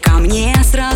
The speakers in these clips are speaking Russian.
ко мне сразу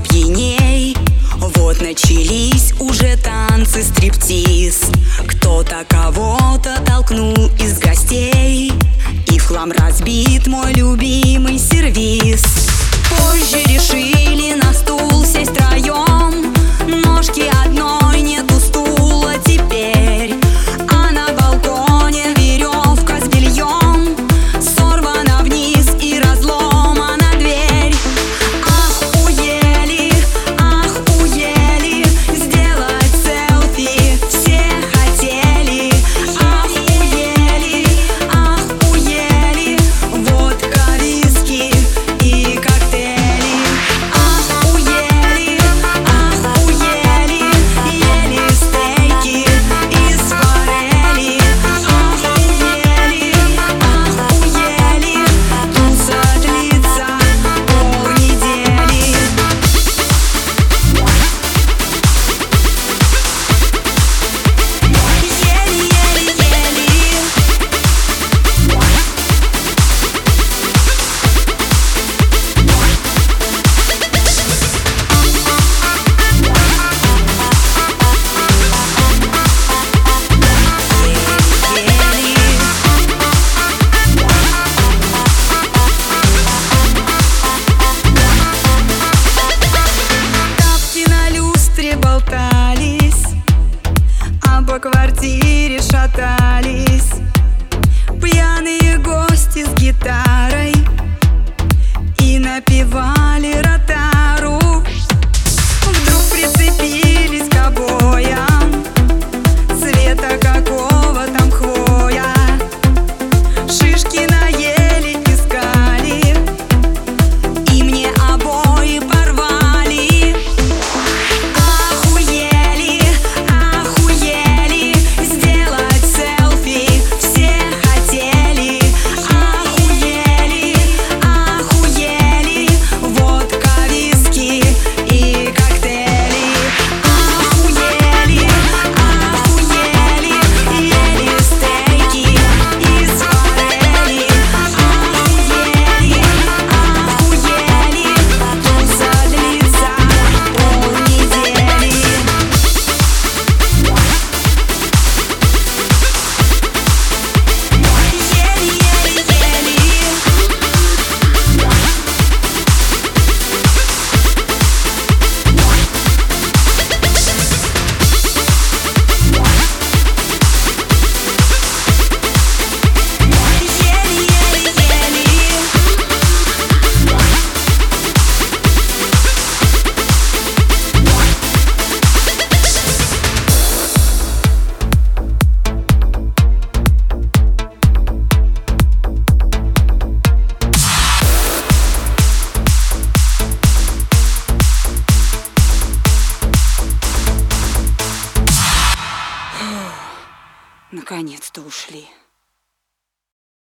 пьяней Вот начались уже танцы стриптиз. Кто-то кого-то толкнул из гостей. И в хлам разбит мой любимый сервис matar. Наконец-то ушли.